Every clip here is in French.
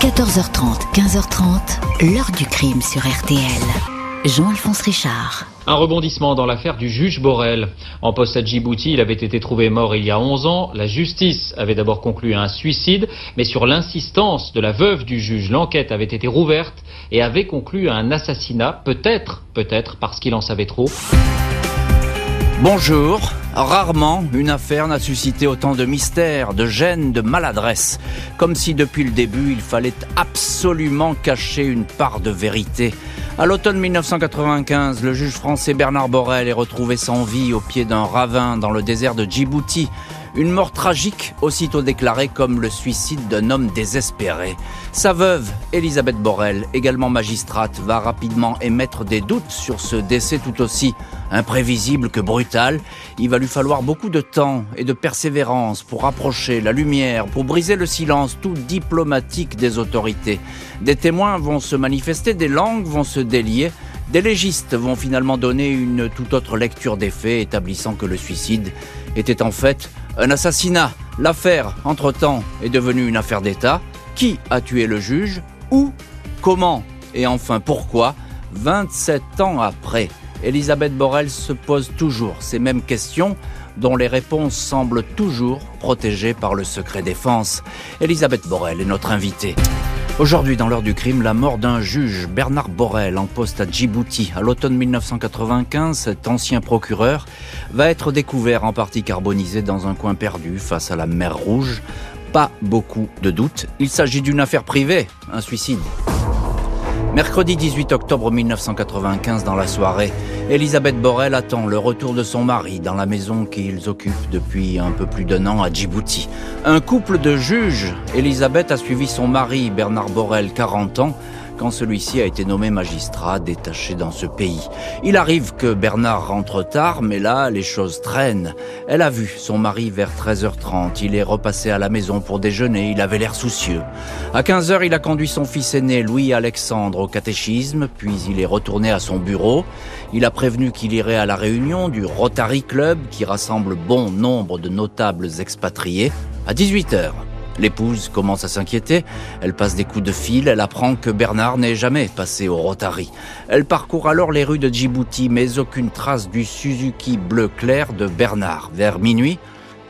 14h30, 15h30, l'heure du crime sur RTL. Jean-Alphonse Richard. Un rebondissement dans l'affaire du juge Borel. En poste à Djibouti, il avait été trouvé mort il y a 11 ans. La justice avait d'abord conclu à un suicide, mais sur l'insistance de la veuve du juge, l'enquête avait été rouverte et avait conclu à un assassinat, peut-être, peut-être parce qu'il en savait trop. Bonjour. Rarement une affaire n'a suscité autant de mystère, de gêne, de maladresse. Comme si depuis le début il fallait absolument cacher une part de vérité. À l'automne 1995, le juge français Bernard Borel est retrouvé sans vie au pied d'un ravin dans le désert de Djibouti. Une mort tragique, aussitôt déclarée comme le suicide d'un homme désespéré. Sa veuve, Elisabeth Borel, également magistrate, va rapidement émettre des doutes sur ce décès tout aussi imprévisible que brutal. Il va lui falloir beaucoup de temps et de persévérance pour rapprocher la lumière, pour briser le silence tout diplomatique des autorités. Des témoins vont se manifester, des langues vont se délier. Des légistes vont finalement donner une toute autre lecture des faits, établissant que le suicide était en fait un assassinat. L'affaire, entre-temps, est devenue une affaire d'État. Qui a tué le juge Où Comment Et enfin pourquoi 27 ans après, Elisabeth Borel se pose toujours ces mêmes questions dont les réponses semblent toujours protégées par le secret défense. Elisabeth Borel est notre invitée. Aujourd'hui, dans l'heure du crime, la mort d'un juge, Bernard Borel, en poste à Djibouti. À l'automne 1995, cet ancien procureur va être découvert en partie carbonisé dans un coin perdu face à la mer Rouge. Pas beaucoup de doutes. Il s'agit d'une affaire privée, un suicide. Mercredi 18 octobre 1995, dans la soirée, Elisabeth Borel attend le retour de son mari dans la maison qu'ils occupent depuis un peu plus d'un an à Djibouti. Un couple de juges, Elisabeth a suivi son mari, Bernard Borel, 40 ans, quand celui-ci a été nommé magistrat détaché dans ce pays. Il arrive que Bernard rentre tard, mais là, les choses traînent. Elle a vu son mari vers 13h30. Il est repassé à la maison pour déjeuner. Il avait l'air soucieux. À 15h, il a conduit son fils aîné, Louis-Alexandre, au catéchisme, puis il est retourné à son bureau. Il a prévenu qu'il irait à la réunion du Rotary Club qui rassemble bon nombre de notables expatriés à 18h. L'épouse commence à s'inquiéter, elle passe des coups de fil, elle apprend que Bernard n'est jamais passé au Rotary. Elle parcourt alors les rues de Djibouti, mais aucune trace du Suzuki bleu clair de Bernard. Vers minuit,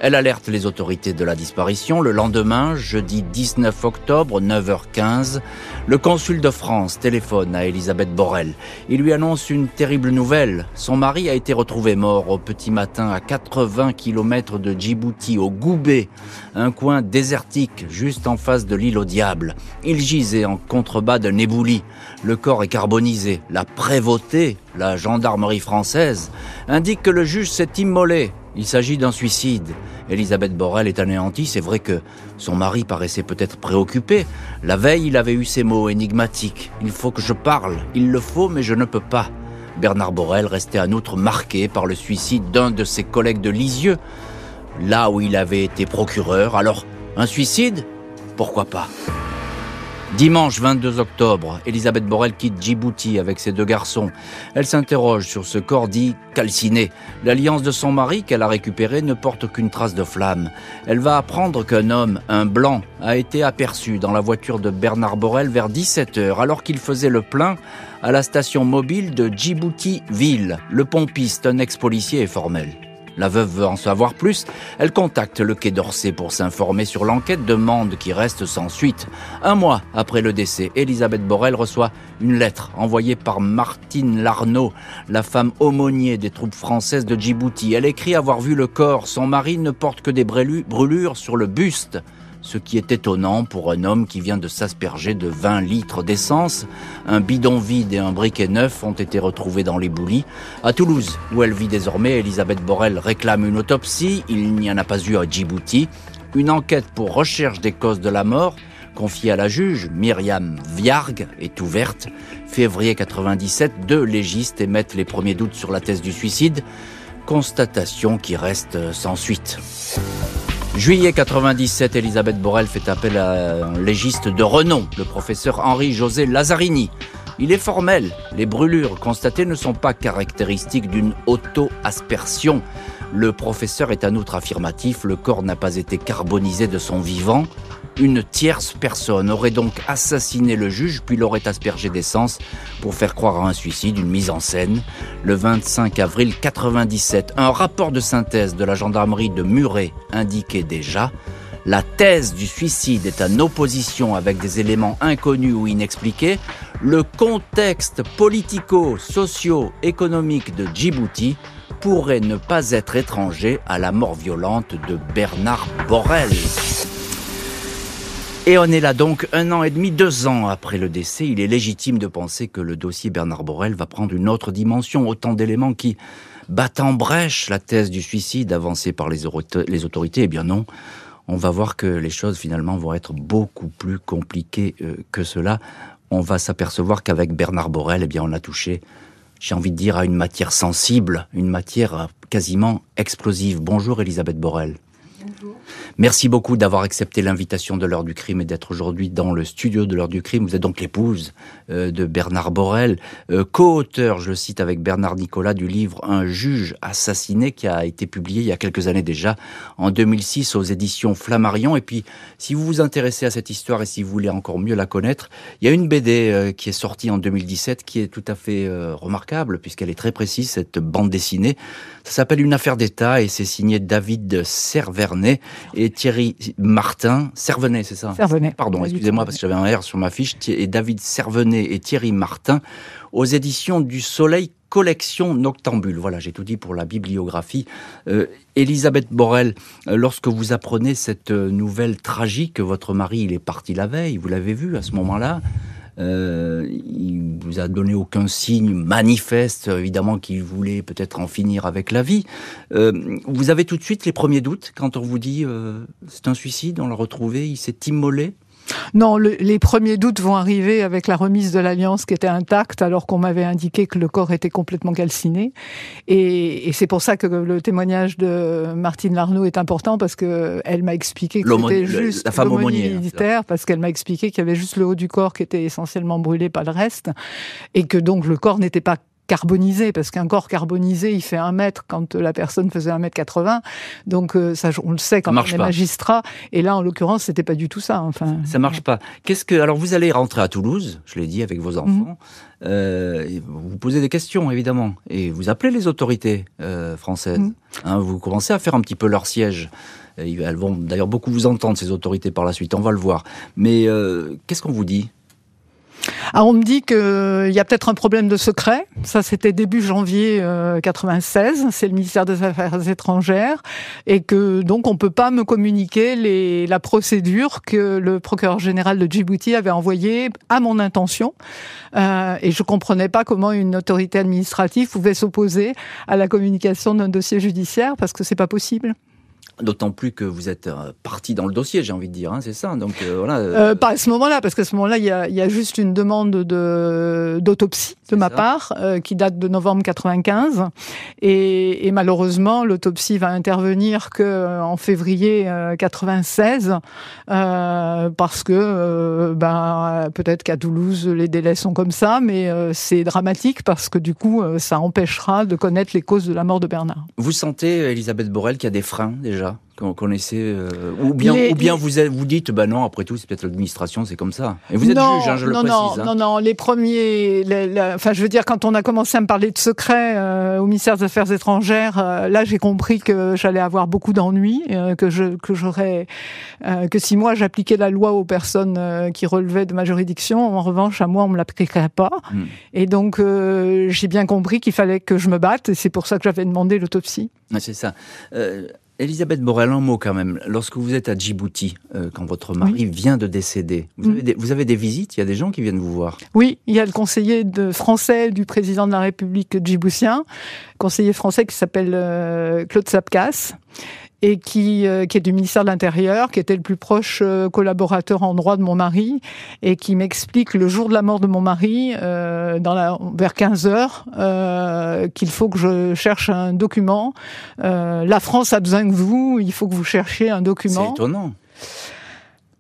elle alerte les autorités de la disparition. Le lendemain, jeudi 19 octobre, 9h15, le consul de France téléphone à Elisabeth Borel. Il lui annonce une terrible nouvelle. Son mari a été retrouvé mort au petit matin à 80 km de Djibouti, au Goubé, un coin désertique juste en face de l'île au diable. Il gisait en contrebas d'un ébouli. Le corps est carbonisé. La prévôté, la gendarmerie française, indique que le juge s'est immolé il s'agit d'un suicide. Elisabeth Borel est anéantie. C'est vrai que son mari paraissait peut-être préoccupé. La veille, il avait eu ces mots énigmatiques. Il faut que je parle. Il le faut, mais je ne peux pas. Bernard Borel restait en outre marqué par le suicide d'un de ses collègues de Lisieux, là où il avait été procureur. Alors, un suicide? Pourquoi pas? Dimanche 22 octobre, Elisabeth Borel quitte Djibouti avec ses deux garçons. Elle s'interroge sur ce corps dit calciné. L'alliance de son mari qu'elle a récupéré ne porte aucune trace de flamme. Elle va apprendre qu'un homme, un blanc, a été aperçu dans la voiture de Bernard Borel vers 17h alors qu'il faisait le plein à la station mobile de Djibouti-Ville. Le pompiste, un ex-policier, est formel. La veuve veut en savoir plus. Elle contacte le Quai d'Orsay pour s'informer sur l'enquête, demande qui reste sans suite. Un mois après le décès, Elisabeth Borel reçoit une lettre envoyée par Martine Larnaud, la femme aumônier des troupes françaises de Djibouti. Elle écrit avoir vu le corps. Son mari ne porte que des brûlures sur le buste ce qui est étonnant pour un homme qui vient de s'asperger de 20 litres d'essence. Un bidon vide et un briquet neuf ont été retrouvés dans les boulis. À Toulouse, où elle vit désormais, Elisabeth Borel réclame une autopsie. Il n'y en a pas eu à Djibouti. Une enquête pour recherche des causes de la mort confiée à la juge Myriam Viargue est ouverte. Février 97, deux légistes émettent les premiers doutes sur la thèse du suicide. Constatation qui reste sans suite. Juillet 97, Elisabeth Borel fait appel à un légiste de renom, le professeur Henri-José Lazzarini. Il est formel, les brûlures constatées ne sont pas caractéristiques d'une auto-aspersion. Le professeur est en outre affirmatif, le corps n'a pas été carbonisé de son vivant. Une tierce personne aurait donc assassiné le juge puis l'aurait aspergé d'essence pour faire croire à un suicide, une mise en scène. Le 25 avril 97, un rapport de synthèse de la gendarmerie de Muret indiquait déjà la thèse du suicide est en opposition avec des éléments inconnus ou inexpliqués. Le contexte politico-socio-économique de Djibouti pourrait ne pas être étranger à la mort violente de Bernard Borrell. Et on est là donc un an et demi, deux ans après le décès. Il est légitime de penser que le dossier Bernard Borrell va prendre une autre dimension, autant d'éléments qui battent en brèche la thèse du suicide avancée par les, autorités. Eh bien non, on va voir que les choses finalement vont être beaucoup plus compliquées euh, que cela. On va s'apercevoir qu'avec Bernard Borel, eh bien, on a touché, j'ai envie de dire, à une matière sensible, une matière quasiment explosive. Bonjour Elisabeth Borel. Merci beaucoup d'avoir accepté l'invitation de l'heure du crime et d'être aujourd'hui dans le studio de l'heure du crime. Vous êtes donc l'épouse euh, de Bernard Borel, euh, co-auteur, je le cite avec Bernard Nicolas, du livre Un juge assassiné qui a été publié il y a quelques années déjà, en 2006 aux éditions Flammarion. Et puis, si vous vous intéressez à cette histoire et si vous voulez encore mieux la connaître, il y a une BD euh, qui est sortie en 2017 qui est tout à fait remarquable puisqu'elle est très précise, cette bande dessinée. Ça s'appelle Une affaire d'État et c'est signé David Servernet et Thierry Martin. Servenet, c'est ça Servenet. Pardon, excusez-moi parce que j'avais un R sur ma fiche. Et David Servenet et Thierry Martin aux éditions du Soleil collection Noctambule. Voilà, j'ai tout dit pour la bibliographie. Euh, Elisabeth Borel, euh, lorsque vous apprenez cette euh, nouvelle tragique, votre mari, il est parti la veille, vous l'avez vu à ce moment-là, euh, il vous a donné aucun signe manifeste, évidemment, qu'il voulait peut-être en finir avec la vie. Euh, vous avez tout de suite les premiers doutes quand on vous dit euh, c'est un suicide, on l'a retrouvé, il s'est immolé non, les premiers doutes vont arriver avec la remise de l'alliance qui était intacte, alors qu'on m'avait indiqué que le corps était complètement calciné. Et, c'est pour ça que le témoignage de Martine Larnaud est important parce que elle m'a expliqué que c'était juste la femme militaire, parce qu'elle m'a expliqué qu'il y avait juste le haut du corps qui était essentiellement brûlé, pas le reste, et que donc le corps n'était pas carbonisé, parce qu'un corps carbonisé, il fait un mètre quand la personne faisait un mètre 80. Donc euh, ça, on le sait quand on est magistrat. Et là, en l'occurrence, c'était pas du tout ça. Enfin, ça marche pas. Qu'est-ce que alors vous allez rentrer à Toulouse, je l'ai dit avec vos enfants. Mhm. Euh, vous posez des questions évidemment et vous appelez les autorités euh, françaises. Mhm. Hein, vous commencez à faire un petit peu leur siège. Elles vont d'ailleurs beaucoup vous entendre ces autorités par la suite. On va le voir. Mais qu'est-ce qu'on vous dit? Alors on me dit qu'il y a peut-être un problème de secret. Ça, c'était début janvier 96. Euh, C'est le ministère des Affaires étrangères et que donc on peut pas me communiquer les, la procédure que le procureur général de Djibouti avait envoyée à mon intention. Euh, et je comprenais pas comment une autorité administrative pouvait s'opposer à la communication d'un dossier judiciaire parce que c'est pas possible. D'autant plus que vous êtes euh, parti dans le dossier, j'ai envie de dire, hein, c'est ça. Donc euh, voilà. Euh, pas à ce moment-là, parce qu'à ce moment-là, il y a, y a, juste une demande de d'autopsie de ma part qui date de novembre 95, et, et malheureusement, l'autopsie va intervenir que en février 96, parce que ben peut-être qu'à Toulouse les délais sont comme ça, mais c'est dramatique parce que du coup, ça empêchera de connaître les causes de la mort de Bernard. Vous sentez, Elisabeth Borel, qu'il y a des freins déjà qu'on connaissait euh, ou bien ou bien vous vous dites bah non après tout c'est peut-être l'administration c'est comme ça. Et vous êtes juge hein, je non, le non, précise non non les premiers enfin je veux dire quand on a commencé à me parler de secret euh, au ministère des Affaires étrangères euh, là j'ai compris que j'allais avoir beaucoup d'ennuis que je que j'aurais que si moi j'appliquais la loi aux personnes qui relevaient de ma juridiction en revanche à moi on me l'appliquerait pas. Hmm. et donc j'ai bien compris qu'il fallait que je me batte et c'est pour ça que j'avais demandé l'autopsie. C'est ça Elisabeth Borel, un mot quand même. Lorsque vous êtes à Djibouti, euh, quand votre mari vient de décéder, vous, avez des, vous, avez des, visites Il y a des gens qui viennent vous voir. Oui, il y a le conseiller de français du président de la République djiboutien, conseiller français qui s'appelle euh, Claude Sapkas et qui, euh, qui est du ministère de l'Intérieur, qui était le plus proche euh, collaborateur en droit de mon mari, et qui m'explique le jour de la mort de mon mari, euh, dans la, vers 15 heures, euh, qu'il faut que je cherche un document. la France a besoin de vous, il faut que vous cherchiez un document. C'est étonnant.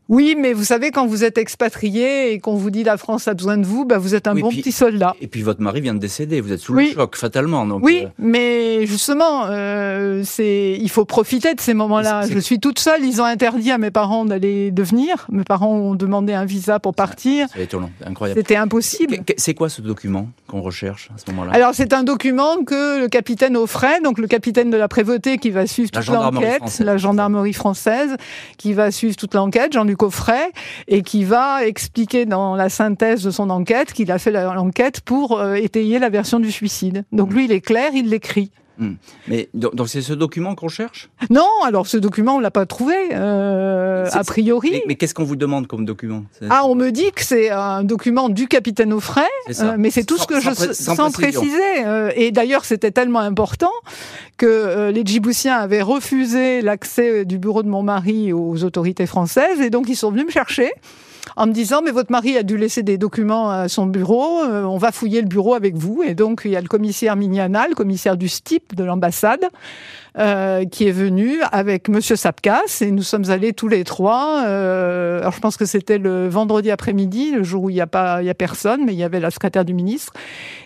Oui, mais vous savez, quand vous êtes expatrié et qu'on vous dit la France a besoin de vous, bah, vous êtes un bon petit soldat. Et puis votre mari vient de décéder, vous êtes sous le choc fatalement. Donc oui, euh. mais justement, euh, il faut profiter de ces moments-là. Je suis toute seule, ils ont interdit à mes parents d'aller de venir. Mes parents ont demandé un visa pour partir. C'était impossible. C'est quoi ce document qu'on recherche à ce moment-là? Alors c'est un document que le capitaine Offray, donc le capitaine de la prévôté qui va suivre toute l'enquête, la gendarmerie française, qui va suivre toute l'enquête, Jean-Luc coffret et qui va expliquer dans la synthèse de son enquête qu'il a fait l'enquête pour euh, étayer la version du suicide. Donc lui, il est clair, il l'écrit. Hmm. Mais donc c'est ce document qu'on cherche? Non, alors ce document on l'a pas trouvé euh, a priori. Mais, qu'est-ce qu'on vous demande comme document? Ah, on me dit que c'est un document du capitaine Offray, euh, mais c'est tout ce que je sans, préciser. Euh, et d'ailleurs, c'était tellement important que les Djiboutiens avaient refusé l'accès du bureau de mon mari aux autorités françaises, et donc ils sont venus me chercher en me disant mais votre mari a dû laisser des documents à son bureau, euh, on va fouiller le bureau avec vous. Et donc il y a le commissaire Mignana, le commissaire du STIP de l'ambassade, euh, qui est venu avec Monsieur Sapkas et nous sommes allés tous les trois. Euh, alors je pense que c'était le vendredi après-midi, le jour où il n'y a pas, il y a personne, mais il y avait la secrétaire du ministre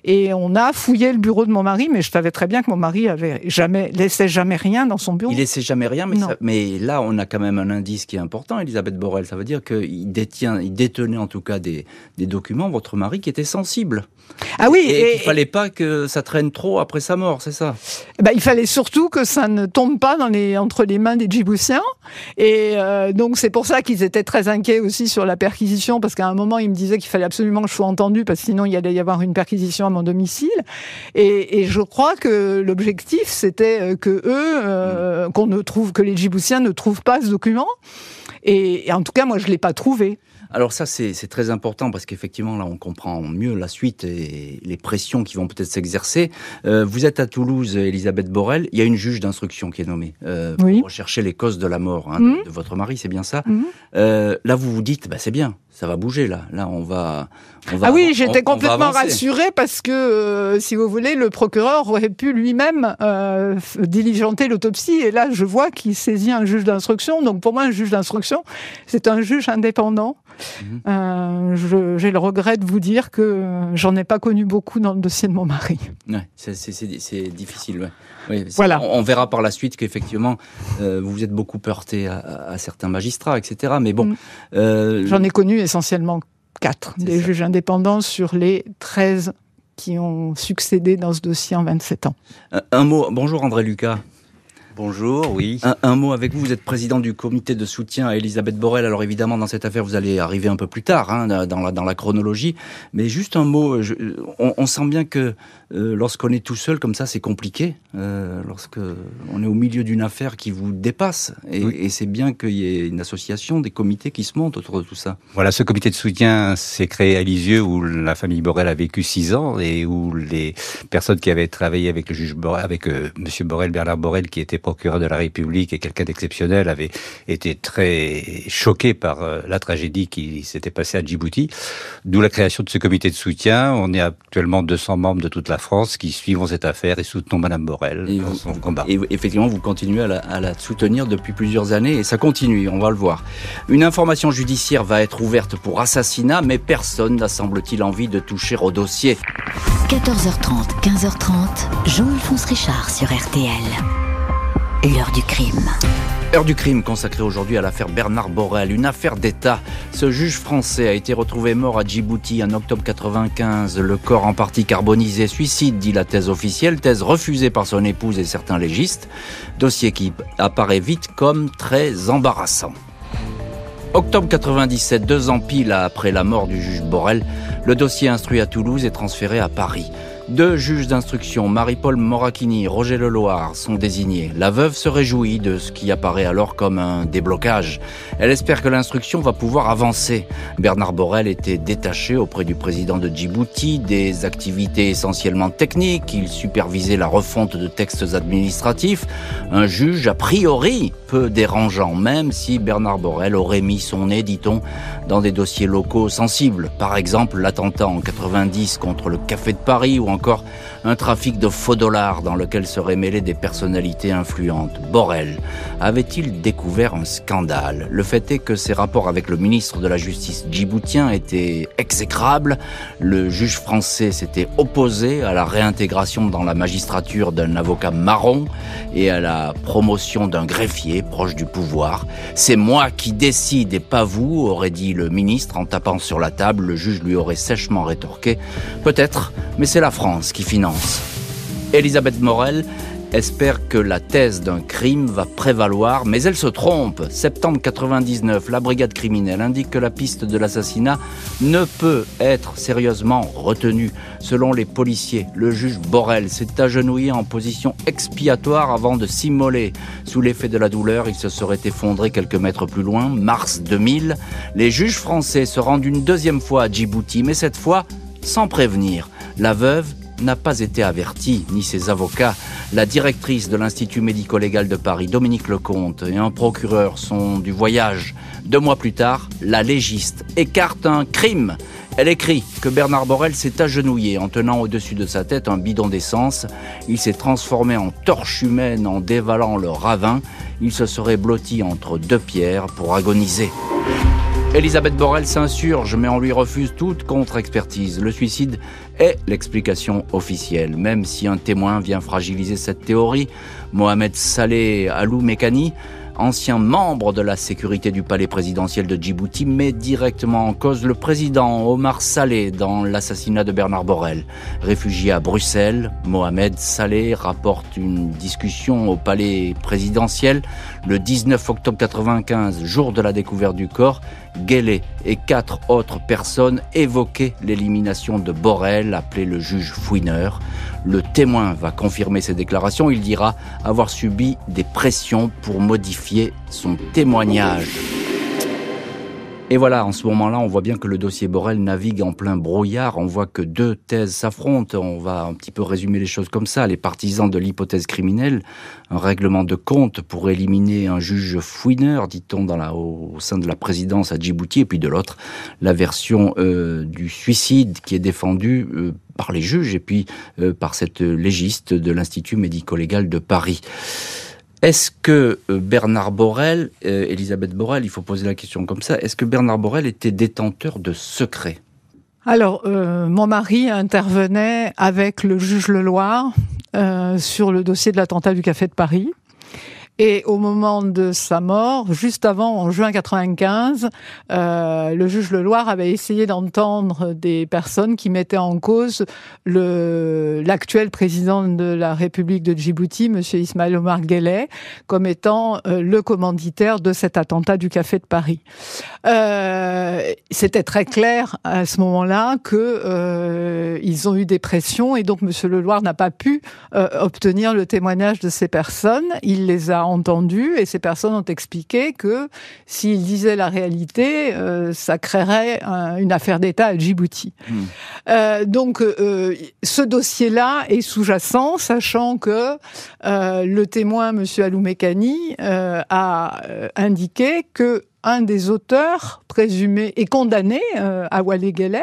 et on a fouillé le bureau de mon mari. Mais je savais très bien que mon mari avait jamais laissait jamais rien dans son bureau. Il laissait jamais rien, mais, mais là on a quand même un indice qui est important, Elisabeth Borrell. Ça veut dire qu'il détient, il détenait en tout cas des, des documents, votre mari, qui étaient sensibles. Ah oui, et, il fallait pas que ça traîne trop après sa mort, c'est ça? Ben, il fallait surtout que ça ne tombe pas dans les, entre les mains des Djiboutiens. Et euh, donc c'est pour ça qu'ils étaient très inquiets aussi sur la perquisition, parce qu'à un moment ils me disaient qu'il fallait absolument que je sois entendu, parce que sinon il y allait y avoir une perquisition à mon domicile. Et, et je crois que l'objectif c'était euh, que eux, euh, qu'on ne trouve, que les Djiboutiens ne trouvent pas ce document. Et, et en tout cas moi je l'ai pas trouvé. Alors ça, c'est très important parce qu'effectivement, là, on comprend mieux la suite et les pressions qui vont peut-être s'exercer. Euh, vous êtes à Toulouse, Elisabeth Borel. Il y a une juge d'instruction qui est nommée euh, pour rechercher les causes de la mort hein, de, mhm. votre mari, c'est bien ça. Mhm. euh, là, vous vous dites, bah, c'est bien, ça va bouger là. Là, on va. On va ah oui, j'étais complètement rassurée parce que, euh, si vous voulez, le procureur aurait pu lui-même euh, diligenter l'autopsie. Et là, je vois qu'il saisit un juge d'instruction. Donc, pour moi, un juge d'instruction, c'est un juge indépendant. Euh, j'ai le regret de vous dire que j'en ai pas connu beaucoup dans le dossier de mon mari. Ouais, c'est difficile. Ouais. Voilà. On, verra par la suite qu'effectivement, euh, vous vous êtes beaucoup heurté à, certains magistrats, etc. Mais bon. Mhm. Euh, j'en ai connu essentiellement quatre des juges indépendants sur les 13 qui ont succédé dans ce dossier en 27 ans. un mot. Bonjour André Lucas. Bonjour, oui. Un, mot avec vous, vous êtes président du comité de soutien à Elisabeth Borrell. Alors évidemment, dans cette affaire, vous allez arriver un peu plus tard hein, dans, la, dans la chronologie. Mais juste un mot, on, sent bien que euh, lorsqu'on est tout seul comme ça, c'est compliqué. Euh, lorsque on est au milieu d'une affaire qui vous dépasse. Et, c'est bien qu'il y ait une association, des comités qui se montent autour de tout ça. Voilà, ce comité de soutien s'est créé à Lisieux où la famille Borrell a vécu six ans et où les personnes qui avaient travaillé avec le juge Borrell, avec euh, Monsieur Borrell, Bernard Borrell, qui était procureur de la République et quelqu'un d'exceptionnel, avait été très choqué par euh, la tragédie qui s'était passée à Djibouti. D'où la création de ce comité de soutien. On est actuellement 200 membres de toute la France qui suivent cette affaire et soutenons Madame Borrell et dans son combat. Et effectivement, vous continuez à la, à la soutenir depuis plusieurs années et ça continue, on va le voir. Une information judiciaire va être ouverte pour assassinat, mais personne n'a semble-t-il envie de toucher au dossier. 14h30, 15h30, Jean-Alphonse Richard sur RTL. L'heure du crime. Heure du crime consacrée aujourd'hui à l'affaire Bernard Borrell, une affaire d'État. Ce juge français a été retrouvé mort à Djibouti en octobre 95. Le corps en partie carbonisé, suicide, dit la thèse officielle, thèse refusée par son épouse et certains légistes. Dossier qui apparaît vite comme très embarrassant. Octobre 97, deux ans pile après la mort du juge Borrell, le dossier instruit à Toulouse est transféré à Paris. Deux juges d'instruction, Marie-Paul Moracchini, Roger Leloir, sont désignés. La veuve se réjouit de ce qui apparaît alors comme un déblocage. Elle espère que l'instruction va pouvoir avancer. Bernard Borrell était détaché auprès du président de Djibouti des activités essentiellement techniques. Il supervisait la refonte de textes administratifs. Un juge a priori peu dérangeant, même si Bernard Borrell aurait mis son nez, dit-on, dans des dossiers locaux sensibles. Par exemple, l'attentat en 90 contre le Café de Paris ou encore un trafic de faux dollars dans lequel seraient mêlées des personnalités influentes. Borrell avait-il découvert un scandale? Le fait est que ses rapports avec le ministre de la Justice djiboutien étaient exécrables. Le juge français s'était opposé à la réintégration dans la magistrature d'un avocat marron et à la promotion d'un greffier proche du pouvoir. C'est moi qui décide et pas vous, aurait dit le ministre en tapant sur la table. Le juge lui aurait sèchement rétorqué. Peut-être, mais c'est la France qui finance. Elisabeth Morel espère que la thèse d'un crime va prévaloir, mais elle se trompe. Septembre 99, la brigade criminelle indique que la piste de l'assassinat ne peut être sérieusement retenue. Selon les policiers, le juge Borel s'est agenouillé en position expiatoire avant de s'immoler. Sous l'effet de la douleur, il se serait effondré quelques mètres plus loin. Mars 2000, les juges français se rendent une deuxième fois à Djibouti, mais cette fois sans prévenir. La veuve n'a pas été avertie, ni ses avocats. La directrice de l'Institut médico-légal de Paris, Dominique Lecomte, et un procureur sont du voyage. Deux mois plus tard, la légiste écarte un crime. Elle écrit que Bernard Borel s'est agenouillé en tenant au-dessus de sa tête un bidon d'essence. Il s'est transformé en torche humaine en dévalant le ravin. Il se serait blotti entre deux pierres pour agoniser. Elisabeth Borel s'insurge, mais on lui refuse toute contre-expertise. Le suicide est l'explication officielle, même si un témoin vient fragiliser cette théorie. Mohamed Saleh Alou Mekani ancien membre de la sécurité du palais présidentiel de Djibouti, met directement en cause le président Omar Saleh dans l'assassinat de Bernard Borel. Réfugié à Bruxelles, Mohamed Saleh rapporte une discussion au palais présidentiel le 19 octobre 95, jour de la découverte du corps. Guélé et quatre autres personnes évoquaient l'élimination de Borel, appelé le juge fouineur. Le témoin va confirmer ses déclarations. Il dira avoir subi des pressions pour modifier son témoignage. Et voilà, en ce moment-là, on voit bien que le dossier Borel navigue en plein brouillard. On voit que deux thèses s'affrontent. On va un petit peu résumer les choses comme ça. Les partisans de l'hypothèse criminelle, un règlement de compte pour éliminer un juge fouineur, dit-on, au sein de la présidence à Djibouti, et puis de l'autre, la version euh, du suicide qui est défendue euh, par les juges et puis euh, par cette légiste de l'Institut médico-légal de Paris. Est-ce que euh, Bernard Borel, euh, Elisabeth Borel, il faut poser la question comme ça, est-ce que Bernard Borel était détenteur de secrets? Alors, euh, mon mari intervenait avec le juge Leloir sur le dossier de l'attentat du Café de Paris. Et au moment de sa mort, juste avant, en juin 95, euh, le juge Leloir avait essayé d'entendre des personnes qui mettaient en cause l'actuel président de la République de Djibouti, Monsieur Ismaël Omar Guelleh, comme étant euh, le commanditaire de cet attentat du Café de Paris. Euh, C'était très clair à ce moment-là que ils ont eu des pressions et donc Monsieur Leloir n'a pas pu obtenir le témoignage de ces personnes. Il les a entendu et ces personnes ont expliqué que s'ils disaient la réalité, euh, ça créerait un, une affaire d'État à Djibouti. Hmm. Euh, donc euh, ce dossier-là est sous-jacent, sachant que le témoin, Monsieur Aloumekani, a indiqué que un des auteurs présumés et condamné euh, à Wale Guelleh,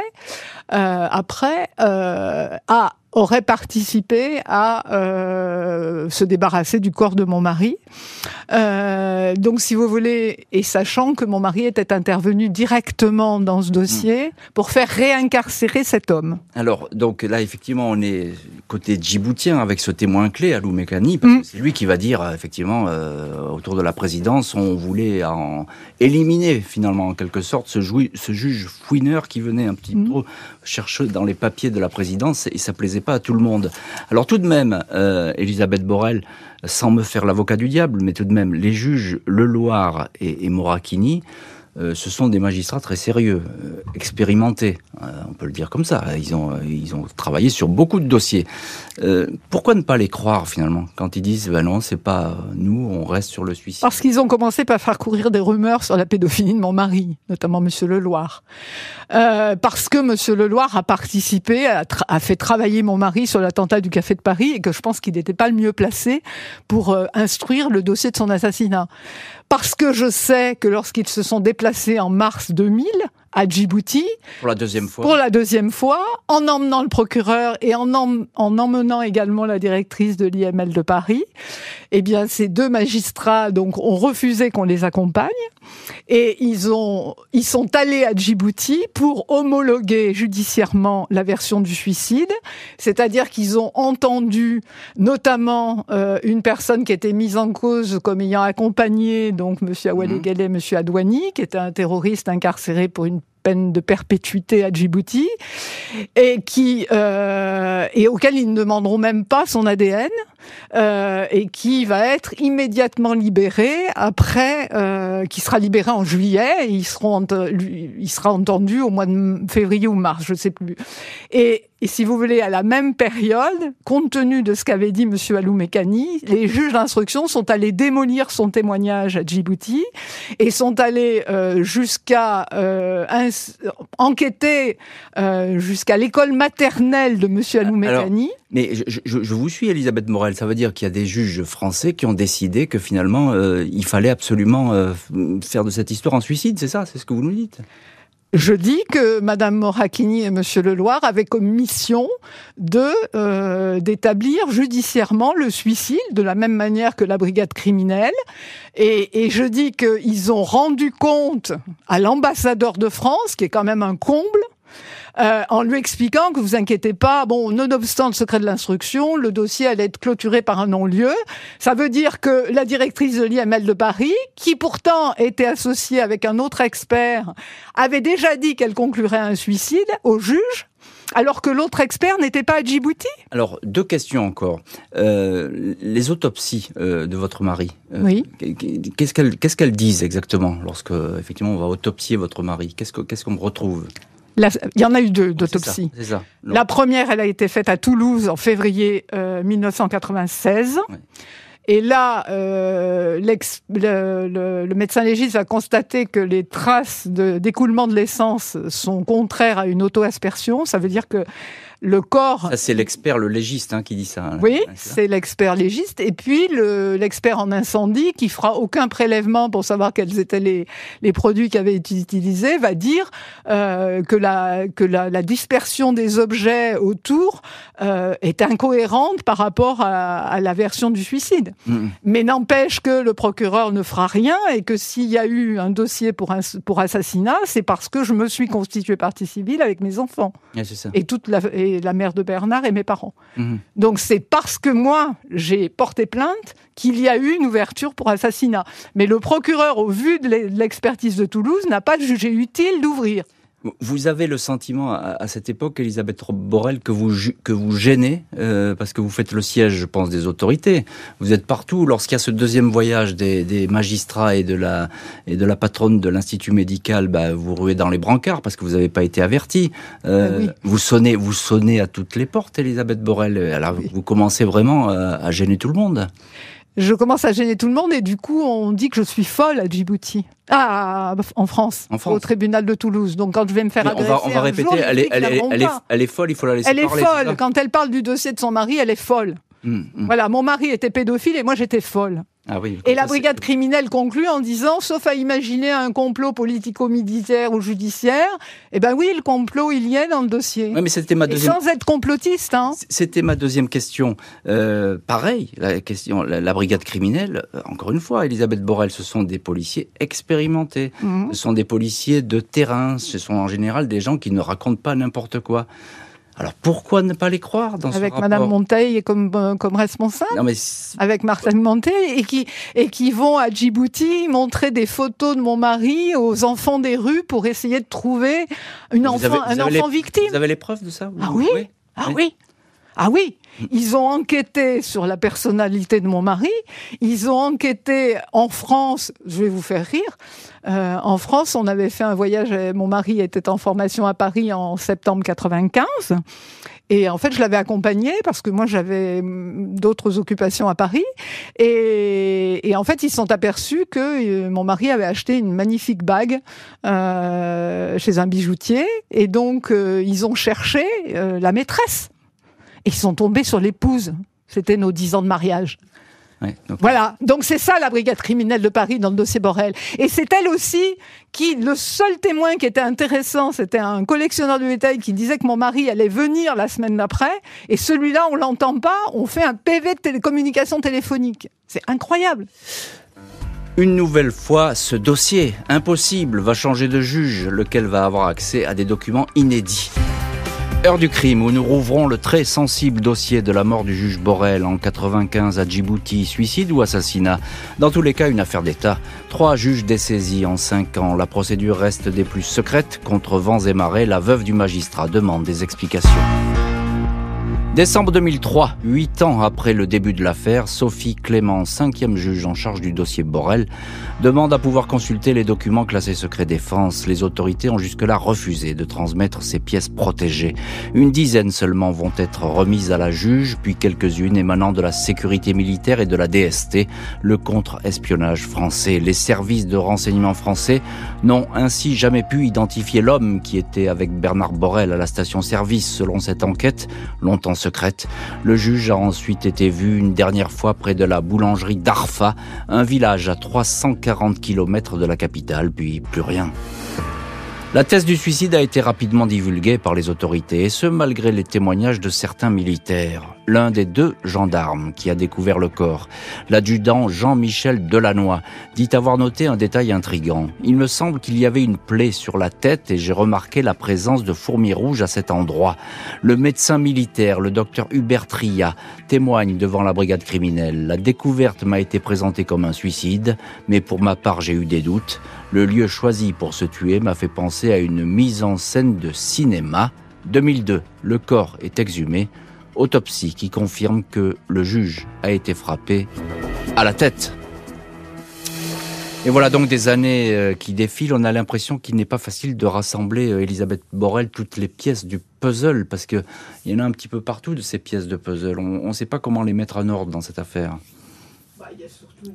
euh, après, euh, a aurait participé à euh, se débarrasser du corps de mon mari. Euh, donc, si vous voulez, et sachant que mon mari était intervenu directement dans ce dossier pour faire réincarcérer cet homme. Alors, donc là, effectivement, on est côté djiboutien avec ce témoin clé, Alou Mekani, parce Mm. que c'est lui qui va dire, euh, effectivement, euh, autour de la présidence, on voulait en éliminer, finalement, en quelque sorte, ce, juge fouineur qui venait un petit Mm. peu chercher dans les papiers de la présidence et ça plaisait pas à tout le monde. Alors, tout de même, euh, Elisabeth Borel, sans me faire l'avocat du diable, mais tout de même, les juges Leloir et, et Morakini, euh, ce sont des magistrats très sérieux, euh, expérimentés, euh, on peut le dire comme ça. Ils ont, ils ont travaillé sur beaucoup de dossiers. Pourquoi ne pas les croire finalement quand ils disent ben non, c'est pas nous, on reste sur le suicide? Parce qu'ils ont commencé par faire courir des rumeurs sur la pédophilie de mon mari, notamment Monsieur Leloir. Parce que Monsieur Leloir a participé, a, fait travailler mon mari sur l'attentat du Café de Paris et que je pense qu'il n'était pas le mieux placé pour instruire le dossier de son assassinat. Parce que je sais que lorsqu'ils se sont déplacés en mars 2000 à Djibouti, pour la deuxième fois, pour la deuxième fois, en emmenant le procureur et en, en emmenant également la directrice de l'IML de Paris, eh bien, ces deux magistrats donc ont refusé qu'on les accompagne. Et ils ont, ils sont allés à Djibouti pour homologuer judiciairement la version du suicide, c'est-à-dire qu'ils ont entendu notamment euh, une personne qui était mise en cause comme ayant accompagné donc Monsieur Awale mmh. Monsieur Adouani, qui était un terroriste incarcéré pour une de perpétuité à Djibouti et qui euh, et auquel ils ne demanderont même pas son ADN euh, et qui va être immédiatement libéré après, euh, qui sera libéré en juillet. Et ils seront, il sera entendu au mois de février ou mars, je ne sais plus. Et, et, si vous voulez, à la même période, compte tenu de ce qu'avait dit Monsieur Aloumekani, les juges d'instruction sont allés démolir son témoignage à Djibouti et sont allés euh, jusqu'à enquêter jusqu'à l'école maternelle de Monsieur Aloumekani. Mais je, je, je, vous suis, Elisabeth Morel. Ça veut dire qu'il y a des juges français qui ont décidé que finalement, euh, il fallait absolument euh, faire de cette histoire un suicide. C'est ça C'est ce que vous nous dites? Je dis que Madame Morakini et Monsieur Leloir avaient comme mission euh, d'établir judiciairement le suicide de la même manière que la brigade criminelle, et je dis qu'ils ont rendu compte à l'ambassadeur de France, qui est quand même un comble, euh, en lui expliquant que vous inquiétez pas, bon, nonobstant le secret de l'instruction, le dossier allait être clôturé par un non-lieu. Ça veut dire que la directrice de l'IML de Paris, qui pourtant était associée avec un autre expert, avait déjà dit qu'elle conclurait un suicide au juge alors que l'autre expert n'était pas à Djibouti Alors, deux questions encore. Euh, les autopsies euh, de votre mari, oui. qu'est-ce qu'elles qu'est-ce qu'elles disent exactement lorsque, effectivement, on va autopsier votre mari? Qu'est-ce qu'on retrouve? Il y en a eu deux d'autopsies. La première, elle a été faite à Toulouse en février 1996. Euh, Et là, euh, le, le, médecin légiste va constater que les traces d'écoulement de, l'essence sont contraires à une auto-aspersion. Ça veut dire que le corps. c'est l'expert, le légiste, hein, qui dit ça. Hein. Oui, c'est l'expert légiste. Et puis l'expert en incendie, qui fera aucun prélèvement pour savoir quels étaient les, les produits qui avaient été utilisés, va dire euh, que, la, que la, la, dispersion des objets autour euh, est incohérente par rapport à, à la version du suicide. Mm. Mais n'empêche que le procureur ne fera rien et que s'il y a eu un dossier pour, un, pour assassinat, c'est parce que je me suis constitué partie civile avec mes enfants. ça. Et toute la, la mère de Bernard et mes parents. Mhm. Donc c'est parce que moi, j'ai porté plainte qu'il y a eu une ouverture pour assassinat. Mais le procureur, au vu de l'expertise de Toulouse, n'a pas jugé utile d'ouvrir. Vous avez le sentiment à, cette époque, Elisabeth Borrell, que vous, que vous gênez, euh, parce que vous faites le siège, je pense, des autorités. Vous êtes partout. Lorsqu'il y a ce deuxième voyage des, magistrats et de la, et de la patronne de l'Institut médical, bah, vous ruez dans les brancards parce que vous n'avez pas été averti. Euh, ah vous, sonnez, vous sonnez à toutes les portes, Elisabeth Borrell. Alors vous commencez vraiment à gêner tout le monde je commence à gêner tout le monde et du coup on dit que je suis folle à Djibouti. Ah, en France, en France. au tribunal de Toulouse. Donc quand je vais me faire agresser, on va, répéter, elle, est, elle, est, elle, est, folle, il faut la laisser elle parler. Elle est folle. Quand elle parle du dossier de son mari, elle est folle. Hum, hum. Voilà, mon mari était pédophile et moi j'étais folle. Ah et la brigade criminelle conclut en disant, sauf à imaginer un complot politico-militaire ou judiciaire, eh ben oui, le complot, il y est dans le dossier. mais c'était ma deuxième... sans être complotiste. Hein. C'était ma deuxième question. Euh, pareil, la question, la, brigade criminelle, euh, encore une fois, Elisabeth Borrell, ce sont des policiers expérimentés. Mhm. Ce sont des policiers de terrain. Ce sont en général des gens qui ne racontent pas n'importe quoi. Alors pourquoi ne pas les croire dans Avec ce Madame Monteil comme, euh, comme responsable non, mais Avec Martin Monteil et qui, et qui vont à Djibouti montrer des photos de mon mari aux enfants des rues pour essayer de trouver une enfant, un enfant victime. Vous avez les preuves de ça Ah oui, Ah oui. Ah oui, ils ont enquêté sur la personnalité de mon mari, ils ont enquêté en France, je vais vous faire rire, euh, en France on avait fait un voyage, mon mari était en formation à Paris en septembre 95, et en fait, je l'avais accompagné parce que moi, j'avais mm, d'autres occupations à Paris. Et, en fait, ils se sont aperçus que euh, mon mari avait acheté une magnifique bague euh, chez un bijoutier. Et donc, ils ont cherché la maîtresse ils sont tombés sur l'épouse. C'était nos dix ans de mariage. Voilà, donc c'est ça la brigade criminelle de Paris dans le dossier Borel. Et c'est elle aussi qui, le seul témoin qui était intéressant, c'était un collectionneur de bétail qui disait que mon mari allait venir la semaine d'après, et celui-là, on l'entend pas, on fait un PV de télécommunication téléphonique. C'est incroyable. Une nouvelle fois, ce dossier, impossible, va changer de juge, lequel va avoir accès à des documents inédits. Heure du crime où nous rouvrons le très sensible dossier de la mort du juge Borel en 95 à Djibouti, suicide ou assassinat. Dans tous les cas, une affaire d'État. Trois juges dessaisis en cinq ans. La procédure reste des plus secrètes. Contre vents et marées, la veuve du magistrat demande des explications. Décembre 2003, huit ans après le début de l'affaire, Sophie Clément, cinquième juge en charge du dossier Borel, demande à pouvoir consulter les documents classés secret défense. Les autorités ont jusque-là refusé de transmettre ces pièces protégées. Une dizaine seulement vont être remises à la juge, puis quelques-unes émanant de la sécurité militaire et de la DST, le contre-espionnage français. Les services de renseignement français n'ont ainsi jamais pu identifier l'homme qui était avec Bernard Borel à la station-service selon cette enquête, longtemps Le juge a ensuite été vu une dernière fois près de la boulangerie d'Arfa, un village à 340 km de la capitale, puis plus rien. La thèse du suicide a été rapidement divulguée par les autorités, et ce malgré les témoignages de certains militaires. L'un des deux gendarmes qui a découvert le corps, l'adjudant Jean-Michel Delannoy, dit avoir noté un détail intrigant. Il me semble qu'il y avait une plaie sur la tête et j'ai remarqué la présence de fourmis rouges à cet endroit. Le médecin militaire, le docteur Hubert Tria, témoigne devant la brigade criminelle. La découverte m'a été présentée comme un suicide, mais pour ma part j'ai eu des doutes. Le lieu choisi pour se tuer m'a fait penser à une mise en scène de cinéma. 2002, le corps est exhumé. Autopsie qui confirme que le juge a été frappé à la tête. Et voilà donc des années euh, qui défilent. On a l'impression qu'il n'est pas facile de rassembler, euh, Elisabeth Borel, toutes les pièces du puzzle, parce qu'il y en a un petit peu partout de ces pièces de puzzle. On ne sait pas comment les mettre en ordre dans cette affaire.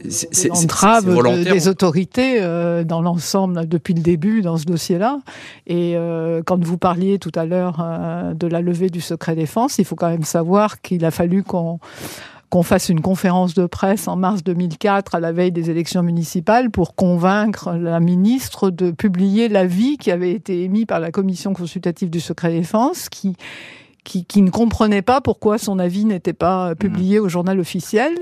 C'est l'entrave des autorités euh, dans l'ensemble depuis le début dans ce dossier-là. Et euh, quand vous parliez tout à l'heure euh, de la levée du secret défense, il faut quand même savoir qu'il a fallu qu'on qu'on fasse une conférence de presse en mars 2004 à la veille des élections municipales pour convaincre la ministre de publier l'avis qui avait été émis par la commission consultative du secret défense qui qui, qui, ne comprenait pas pourquoi son avis n'était pas publié mmh. au journal officiel.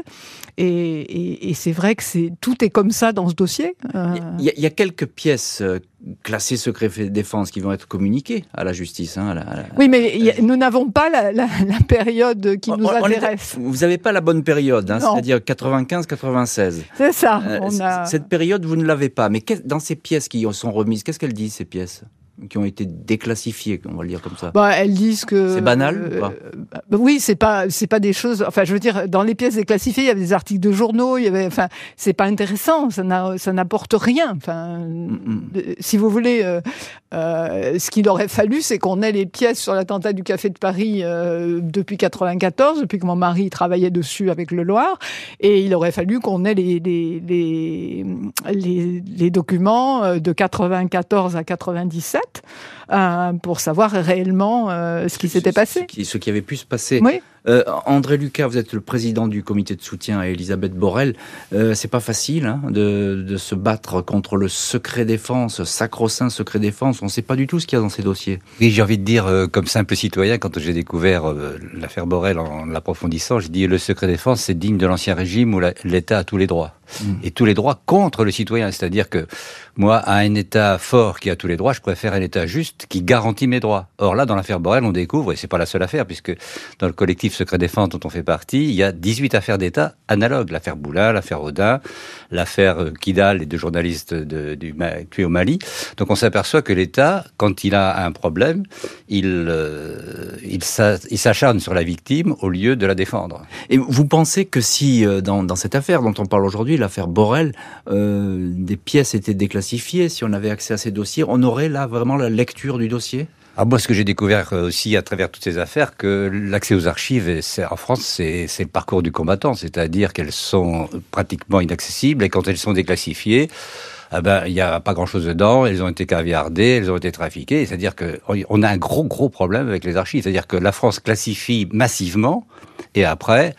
Et, et, et c'est vrai que c'est tout est comme ça dans ce dossier. Euh. Il y, a, y, a quelques pièces euh, classées secret défense qui vont être communiquées à la justice. Hein, la, oui, mais nous n'avons pas la, période qui nous intéresse. vous n'avez pas la bonne période, hein, c'est-à-dire 95-96. C'est ça. Euh, on a... Cette période, vous ne l'avez pas. Mais dans ces pièces qui sont remises, qu'est-ce qu'elles disent, ces pièces? Qui ont été déclassifiées, on va le dire comme ça. Bah, elles disent que c'est banal. Euh, bah, oui, c'est pas c'est pas des choses. Enfin, je veux dire, dans les pièces déclassifiées, il y avait des articles de journaux, il y avait. Enfin, c'est pas intéressant, ça n'apporte rien. Enfin, mm, mm. si vous voulez, euh, euh, ce qu'il aurait fallu, c'est qu'on ait les pièces sur l'attentat du Café de Paris depuis 94, depuis que mon mari travaillait dessus avec le Loir, et il aurait fallu qu'on ait les les, les, les, les documents de 94 à 97 sätt. Euh, pour savoir réellement euh, ce qui s'était passé. Ce qui, ce qui, avait pu se passer. Oui. Euh, André Lucas, vous êtes le président du comité de soutien à Elisabeth Borel. Euh, c'est pas facile hein, de, de, se battre contre le secret défense, sacro-saint secret défense. On ne sait pas du tout ce qu'il y a dans ces dossiers. Oui, j'ai envie de dire, euh, comme simple citoyen, quand j'ai découvert euh, l'affaire Borel en l'approfondissant, je dis le secret défense, c'est digne de l'ancien régime où l'État a tous les droits. Mm. Et tous les droits contre le citoyen. C'est-à-dire que moi, à un État fort qui a tous les droits, je préfère un État juste qui garantit mes droits. Or là, dans l'affaire Borel, on découvre, et c'est pas la seule affaire, puisque dans le collectif secret défense dont on fait partie, il y a 18 affaires d'État analogues. L'affaire Boula, l'affaire Audin, l'affaire euh, Kidal, les deux journalistes tués au Mali. Donc on s'aperçoit que l'État, quand il a un problème, il, euh, il s'acharne sur la victime au lieu de la défendre. Et vous pensez que si, euh, dans, cette affaire dont on parle aujourd'hui, l'affaire Borel, des pièces étaient déclassifiées, si on avait accès à ces dossiers, on aurait là vraiment la lecture du dossier? Ah, moi, ce que j'ai découvert euh, aussi à travers toutes ces affaires, que l'accès aux archives, en France, c'est le parcours du combattant, c'est-à-dire qu'elles sont pratiquement inaccessibles. Et quand elles sont déclassifiées, ah ben, il n'y a pas grand-chose dedans, elles ont été caviardées, elles ont été trafiquées, c'est-à-dire qu'on a un gros, gros problème avec les archives, c'est-à-dire que la France classifie massivement, et après,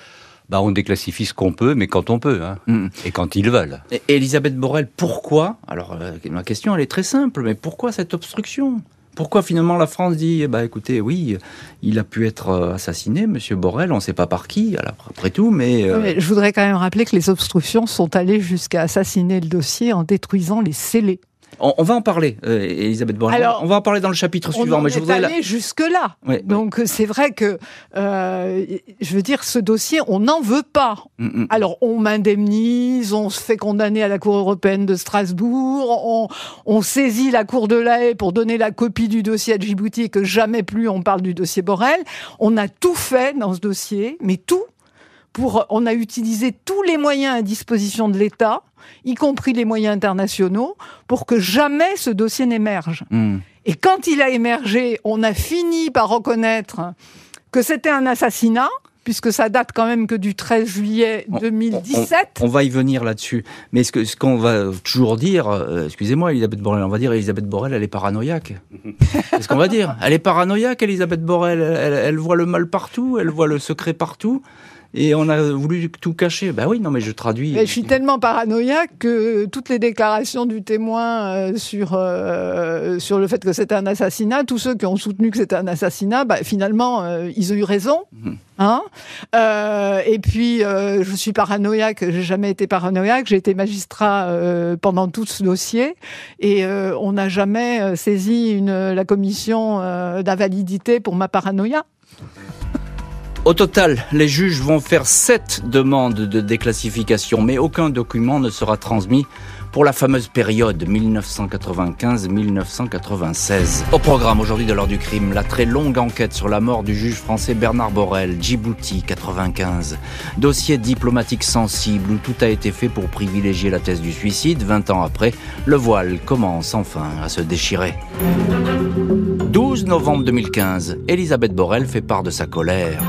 bah, on déclassifie ce qu'on peut, mais quand on peut, hein, mm. et quand ils veulent. Et Elisabeth Borrell, pourquoi? Alors, euh, ma question, elle est très simple, mais pourquoi cette obstruction? Pourquoi finalement la France dit, bah écoutez, oui, il a pu être euh, assassiné, Monsieur Borrell, on ne sait pas par qui, après tout, mais, mais... Je voudrais quand même rappeler que les obstructions sont allées jusqu'à assassiner le dossier en détruisant les scellés. On, va en parler, euh, Elisabeth Borrell. on va en parler dans le chapitre suivant. On mais je voudrais aller jusque là. Donc c'est vrai que, euh, je veux dire, ce dossier, on n'en veut pas. Mm, mm. Alors on m'indemnise, on se fait condamner à la Cour européenne de Strasbourg, on, saisit la Cour de la Haye pour donner la copie du dossier à Djibouti et que jamais plus on parle du dossier Borrell. On a tout fait dans ce dossier, mais tout pour, on a utilisé tous les moyens à disposition de l'État y compris les moyens internationaux, pour que jamais ce dossier n'émerge. Hmm. Et quand il a émergé, on a fini par reconnaître que c'était un assassinat, puisque ça date quand même que du 13 juillet 2017. On, va y venir là-dessus. Mais ce qu'on ce qu'on va toujours dire, euh, excusez-moi Elisabeth Borrell, on va dire Elisabeth Borrell, elle est paranoïaque. C'est ce qu'on va dire. Elle est paranoïaque, Elisabeth Borrell. elle, voit le mal partout, elle voit le secret partout et on a voulu tout cacher. Ben oui, non, mais je traduis. je suis tellement paranoïaque que toutes les déclarations du témoin euh, sur, euh, sur le fait que c'était un assassinat, tous ceux qui ont soutenu que c'était un assassinat, bah, finalement, euh, ils ont eu raison. Mhm. Hein et puis, je suis paranoïaque, j'ai jamais été paranoïaque, j'ai été magistrat pendant tout ce dossier et on n'a jamais saisi une, la commission d'invalidité pour ma paranoïa. Au total, les juges vont faire sept demandes de déclassification, mais aucun document ne sera transmis pour la fameuse période 1995-1996. Au programme aujourd'hui de l'heure du crime, la très longue enquête sur la mort du juge français Bernard Borel, Djibouti 95. Dossier diplomatique sensible où tout a été fait pour privilégier la thèse du suicide. 20 ans après, le voile commence enfin à se déchirer. 12 novembre 2015, Elisabeth Borel fait part de sa colère.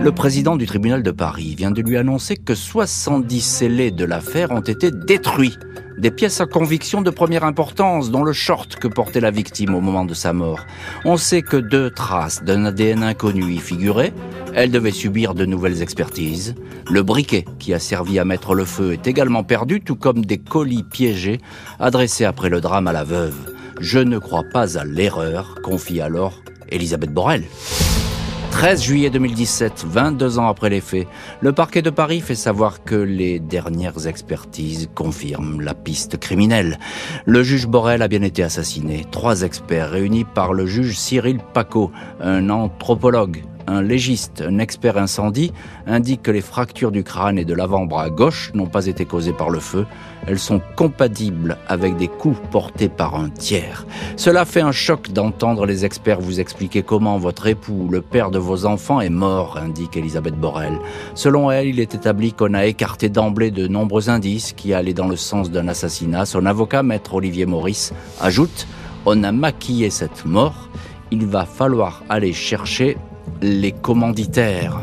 Le président du tribunal de Paris vient de lui annoncer que 70 scellés de l'affaire ont été détruits. Des pièces à conviction de première importance, dont le short que portait la victime au moment de sa mort. On sait que deux traces d'un ADN inconnu y figuraient. Elle devait subir de nouvelles expertises. Le briquet qui a servi à mettre le feu est également perdu, tout comme des colis piégés adressés après le drame à la veuve. Je ne crois pas à l'erreur, confie alors Elisabeth Borrell. 13 juillet 2017, 22 ans après les faits, le parquet de Paris fait savoir que les dernières expertises confirment la piste criminelle. Le juge Borel a bien été assassiné. Trois experts réunis par le juge Cyril Paco, un anthropologue, un légiste, un expert incendie, indique que les fractures du crâne et de l'avant-bras gauche n'ont pas été causées par le feu. Elles sont compatibles avec des coups portés par un tiers. Cela fait un choc d'entendre les experts vous expliquer comment votre époux, le père de vos enfants, est mort, indique Elisabeth Borrell. Selon elle, il est établi qu'on a écarté d'emblée de nombreux indices qui allaient dans le sens d'un assassinat. Son avocat, maître Olivier Maurice, ajoute on a maquillé cette mort, il va falloir aller chercher les commanditaires.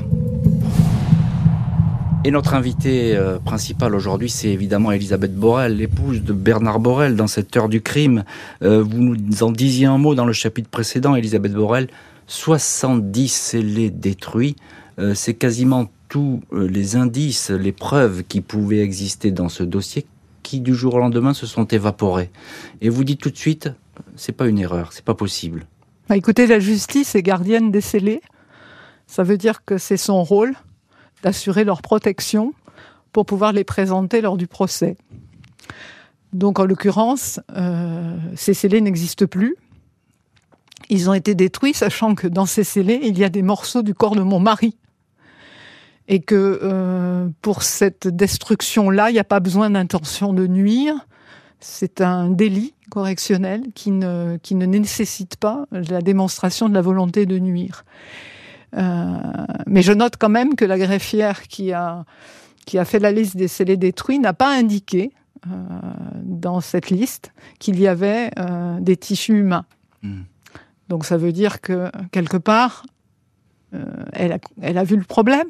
Et notre invité euh, principal aujourd'hui, c'est évidemment Elisabeth Borrell, l'épouse de Bernard Borrell dans cette heure du crime. Euh, vous nous en disiez un mot dans le chapitre précédent, Elisabeth Borrell. 70 scellés détruits, euh, c'est quasiment tous les indices, les preuves qui pouvaient exister dans ce dossier qui du jour au lendemain se sont évaporés. Et vous dites tout de suite, c'est pas une erreur, c'est pas possible. Bah, écoutez, la justice est gardienne des scellés. Ça veut dire que c'est son rôle d'assurer leur protection pour pouvoir les présenter lors du procès. Donc en l'occurrence, euh, ces scellés n'existent plus. Ils ont été détruits, sachant que dans ces scellés, il y a des morceaux du corps de mon mari. Et que euh, pour cette destruction-là, il n'y a pas besoin d'intention de nuire. C'est un délit correctionnel qui ne, qui ne nécessite pas la démonstration de la volonté de nuire. Euh, mais je note quand même que la greffière qui a, qui a fait la liste des scellés détruits n'a pas indiqué euh, dans cette liste qu'il y avait euh, des tissus humains. Hmm. Donc ça veut dire que quelque part, elle, a, elle a vu le problème.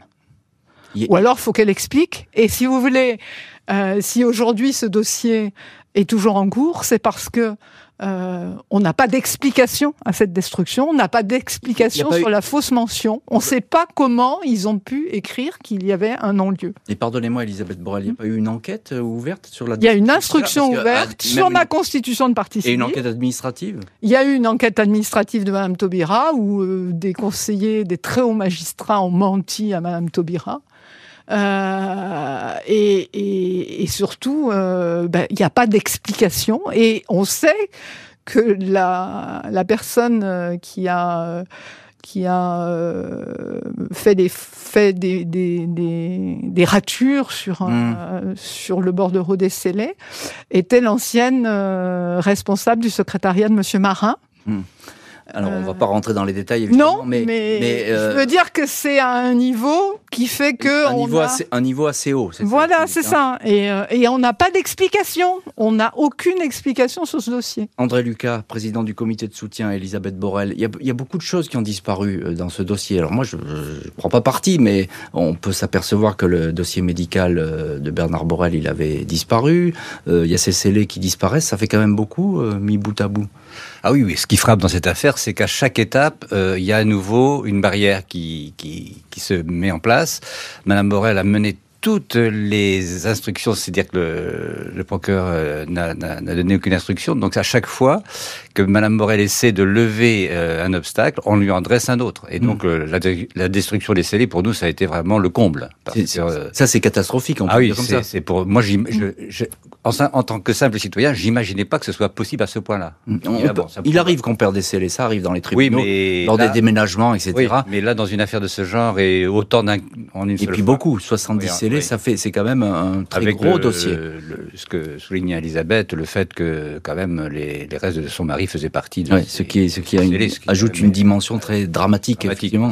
Ou alors, faut qu'elle explique. Et si vous voulez, si aujourd'hui ce dossier est toujours en cours, c'est parce que euh, on n'a pas d'explication à cette destruction, on n'a pas d'explication sur la fausse mention. On ne sait pas comment ils ont pu écrire qu'il y avait un non-lieu. Et pardonnez-moi, Elisabeth Borrell, il n'y a pas eu une enquête euh, ouverte sur la Il y a une instruction ouverte sur ma constitution de partie civile. Et une enquête administrative? Il y a eu une enquête administrative de Mme Taubira où euh, des conseillers, des très hauts magistrats ont menti à Mme Taubira. Euh, et, et, surtout, euh, ben, il n'y a pas d'explication. Et on sait que la, la personne euh, qui a qui a fait des fait des, des, des, des ratures sur mmh. sur le bordereau des scellés était l'ancienne responsable du secrétariat de Monsieur Marin. Mmh. Alors, on ne va pas rentrer dans les détails, évidemment. Non, mais, je veux dire que c'est à un niveau qui fait que... Un, niveau, assez, un niveau assez haut. Voilà, c'est ça. Et, euh, et on n'a pas d'explication. On n'a aucune explication sur ce dossier. André Lucas, président du comité de soutien, Elisabeth Borrell. Il y, a, il y a beaucoup de choses qui ont disparu euh, dans ce dossier. Alors moi, je ne prends pas parti, mais on peut s'apercevoir que le dossier médical euh, de Bernard Borrell, il avait disparu. il y a ces scellés qui disparaissent. Ça fait quand même beaucoup, mis bout à bout. Ah oui, oui, ce qui frappe dans cette affaire, c'est qu'à chaque étape, euh, il y a à nouveau une barrière qui, qui, qui se met en place. Madame Borel a mené toutes les instructions, c'est-à-dire que le, le procureur euh, n'a donné aucune instruction. Donc à chaque fois que Madame Morel essaie de lever euh, un obstacle, on lui en dresse un autre. Et donc mm. euh, la, la, destruction des scellés, pour nous, ça a été vraiment le comble. ça, c'est catastrophique. On ah oui, c'est pour moi. Je, je, en, en, tant que simple citoyen, j'imaginais pas que ce soit possible à ce point-là. Mm. il arrive qu'on perd des scellés, ça arrive dans les tribunaux, oui, mais lors des déménagements, etc. Oui, mais là, dans une affaire de ce genre et autant d'un en une Et puis beaucoup, 70 scellés ça fait, c'est quand même un très gros dossier. ce que soulignait Elisabeth, le fait que quand même les, les restes de son mari faisaient partie de. ce qui, ce qui, ajoute une dimension très dramatique, effectivement,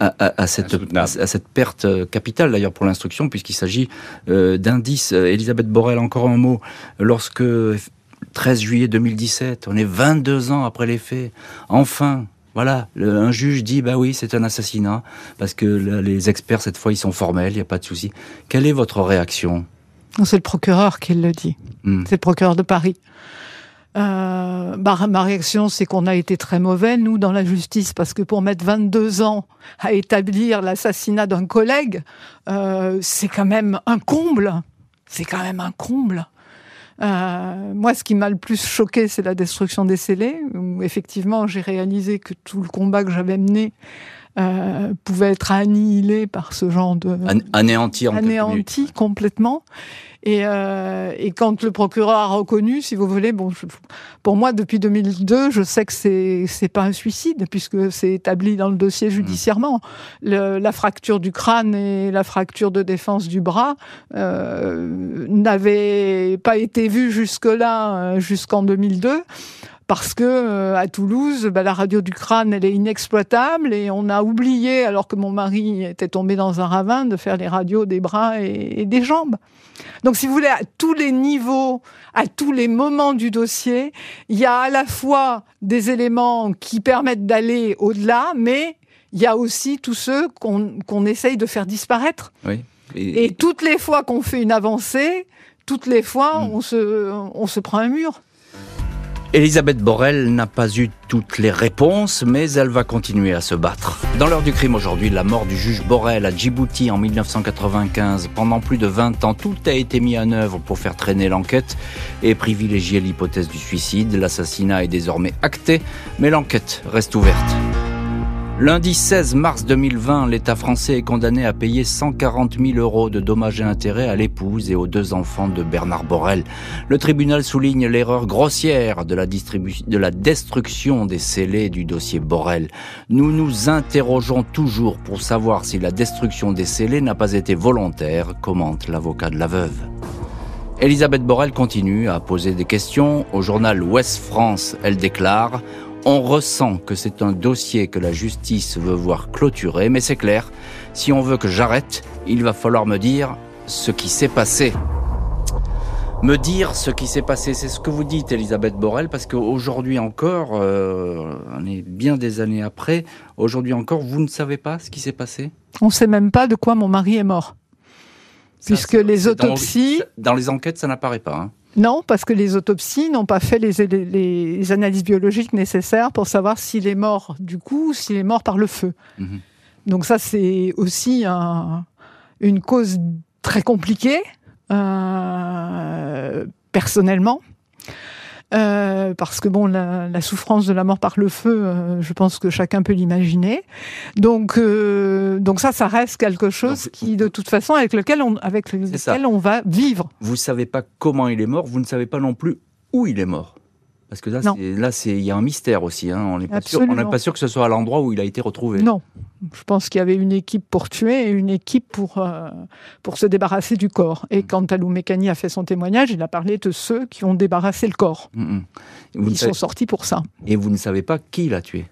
à, cette, à, cette perte capitale d'ailleurs pour l'instruction, puisqu'il s'agit euh, d'indices. Elisabeth Borrell, encore un mot. Lorsque 13 juillet 2017, on est 22 ans après les faits, enfin, voilà, un juge dit bah oui, c'est un assassinat parce que les experts cette fois ils sont formels, il n'y a pas de souci. Quelle est votre réaction? C'est le procureur qui le dit. Hmm. C'est le procureur de Paris. Euh, bah, ma réaction, c'est qu'on a été très mauvais, nous, dans la justice, parce que pour mettre 22 ans à établir l'assassinat d'un collègue, euh, c'est quand même un comble. C'est quand même un comble. Euh, moi, ce qui m'a le plus choqué, c'est la destruction des scellés, où effectivement, j'ai réalisé que tout le combat que j'avais mené euh, pouvait être annihilé par ce genre de anéanti, en anéanti complètement. Et, euh, et, quand le procureur a reconnu, si vous voulez, bon, pour moi, depuis 2002, je sais que c'est c'est pas un suicide puisque c'est établi dans le dossier judiciairement. Le, la fracture du crâne et la fracture de défense du bras euh, n'avaient pas été vues jusque-là, euh, jusqu'en 2002 parce que euh, à Toulouse, bah, la radio du crâne, elle est inexploitable et on a oublié, alors que mon mari était tombé dans un ravin, de faire les radios des bras et, des jambes. Donc, si vous voulez, à tous les niveaux, à tous les moments du dossier, il y a à la fois des éléments qui permettent d'aller au-delà, mais il y a aussi tous ceux qu'on essaye de faire disparaître. Oui. Et, toutes les fois qu'on fait une avancée, toutes les fois, hmm. on, se, on se prend un mur. Elisabeth Borrell n'a pas eu toutes les réponses, mais elle va continuer à se battre. Dans l'heure du crime aujourd'hui, la mort du juge Borrell à Djibouti en 1995. Pendant plus de 20 ans, tout a été mis en œuvre pour faire traîner l'enquête et privilégier l'hypothèse du suicide. L'assassinat est désormais acté, mais l'enquête reste ouverte. Lundi 16 mars 2020, l'État français est condamné à payer 140 000 euros de dommages et intérêts à l'épouse et aux deux enfants de Bernard Borel. Le tribunal souligne l'erreur grossière de la, de la destruction des scellés du dossier Borel. Nous nous interrogeons toujours pour savoir si la destruction des scellés n'a pas été volontaire, commente l'avocat de la veuve. Elisabeth Borel continue à poser des questions. Au journal Ouest France, elle déclare on ressent que c'est un dossier que la justice veut voir clôturé, mais c'est clair, si on veut que j'arrête, il va falloir me dire ce qui s'est passé. Me dire ce qui s'est passé, c'est ce que vous dites, Elisabeth Borrell, parce qu'aujourd'hui encore, euh, on est bien des années après, aujourd'hui encore, vous ne savez pas ce qui s'est passé? On ne sait même pas de quoi mon mari est mort. puisque les autopsies... Dans, les enquêtes, ça n'apparaît pas. Hein. Non, parce que les autopsies n'ont pas fait les, les, analyses biologiques nécessaires pour savoir s'il est mort du coup ou s'il est mort par le feu. Mhm. Donc ça, c'est aussi une cause très compliquée, euh, personnellement. Euh, parce que bon, la, souffrance de la mort par le feu, euh, je pense que chacun peut l'imaginer. Donc, euh, donc ça, ça reste quelque chose qui, de toute façon, avec lequel on, avec lequel on va vivre. Vous savez pas comment il est mort, vous ne savez pas non plus où il est mort. Parce que là, là, il y a un mystère aussi. Hein. On n'est pas, sûr, pas sûr que ce soit à l'endroit où il a été retrouvé. Non, je pense qu'il y avait une équipe pour tuer et une équipe pour, euh, pour se débarrasser du corps. Et mm. quand Alou Mécani a fait son témoignage, il a parlé de ceux qui ont débarrassé le corps. Mm, mm. Ils sont sortis pour ça. Et vous ne savez pas qui l'a tué?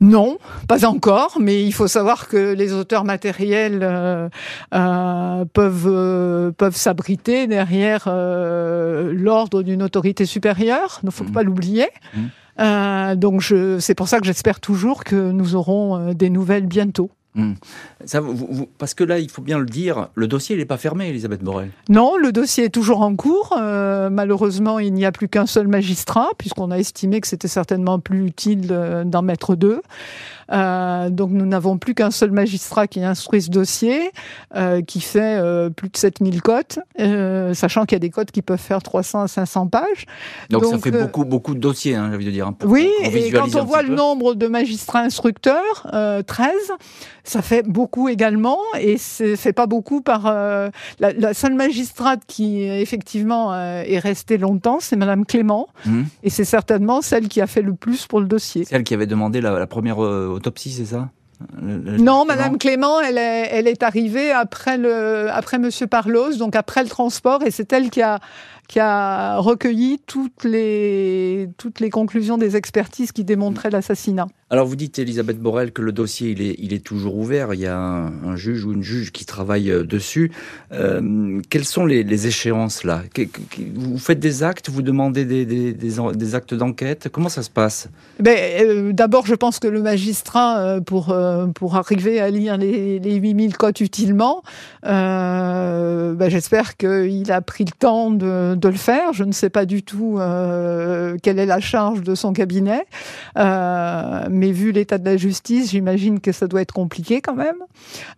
Non, pas encore, mais il faut savoir que les auteurs matériels euh, euh, peuvent, euh, peuvent s'abriter derrière l'ordre d'une autorité supérieure, il ne faut mmh. pas l'oublier. Mmh. donc c'est pour ça que j'espère toujours que nous aurons des nouvelles bientôt. Ça, parce que là, il faut bien le dire, le dossier n'est pas fermé, Elisabeth Borel. Non, le dossier est toujours en cours. Euh, malheureusement, il n'y a plus qu'un seul magistrat, puisqu'on a estimé que c'était certainement plus utile d'en mettre deux. Euh, donc nous n'avons plus qu'un seul magistrat qui instruit ce dossier, euh, qui fait euh, plus de 7000 cotes, sachant qu'il y a des cotes qui peuvent faire 300 à 500 pages. Donc, ça fait beaucoup, beaucoup de dossiers, hein, j'ai envie de dire. Hein, oui, et quand on voit le nombre de magistrats instructeurs, 13, ça fait beaucoup également, et c'est fait pas beaucoup par... La, la, seule magistrate qui effectivement est restée longtemps, c'est Madame Clément, mmh. et c'est certainement celle qui a fait le plus pour le dossier. Celle qui avait demandé la, la première autopsie, c'est ça? Non, Madame Clément, elle est, elle est arrivée après le, après Monsieur Parlos, donc après le transport, et c'est elle qui a, qui a recueilli toutes les, toutes les conclusions des expertises qui démontraient l'assassinat. Alors vous dites, Elisabeth Borel, que le dossier il est, il est toujours ouvert. Il y a un, juge ou une juge qui travaille euh, dessus. Euh, quelles sont les, échéances là? Vous faites des actes, vous demandez des, des, actes d'enquête? Comment ça se passe? Ben, euh, D'abord, je pense que le magistrat, pour, pour arriver à lire les, les 8000 cotes utilement, ben, j'espère qu'il a pris le temps de de le faire. Je ne sais pas du tout euh, quelle est la charge de son cabinet, euh, mais vu l'état de la justice, j'imagine que ça doit être compliqué quand même.